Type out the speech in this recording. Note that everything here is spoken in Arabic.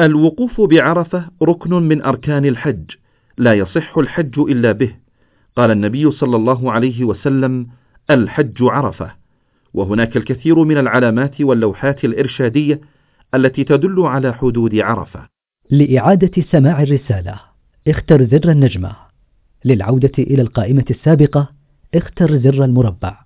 الوقوف بعرفة ركن من أركان الحج لا يصح الحج إلا به. قال النبي صلى الله عليه وسلم الحج عرفة. وهناك الكثير من العلامات واللوحات الإرشادية التي تدل على حدود عرفة. لإعادة سماع الرسالة اختر زر النجمة. للعودة إلى القائمة السابقة اختر زر المربع.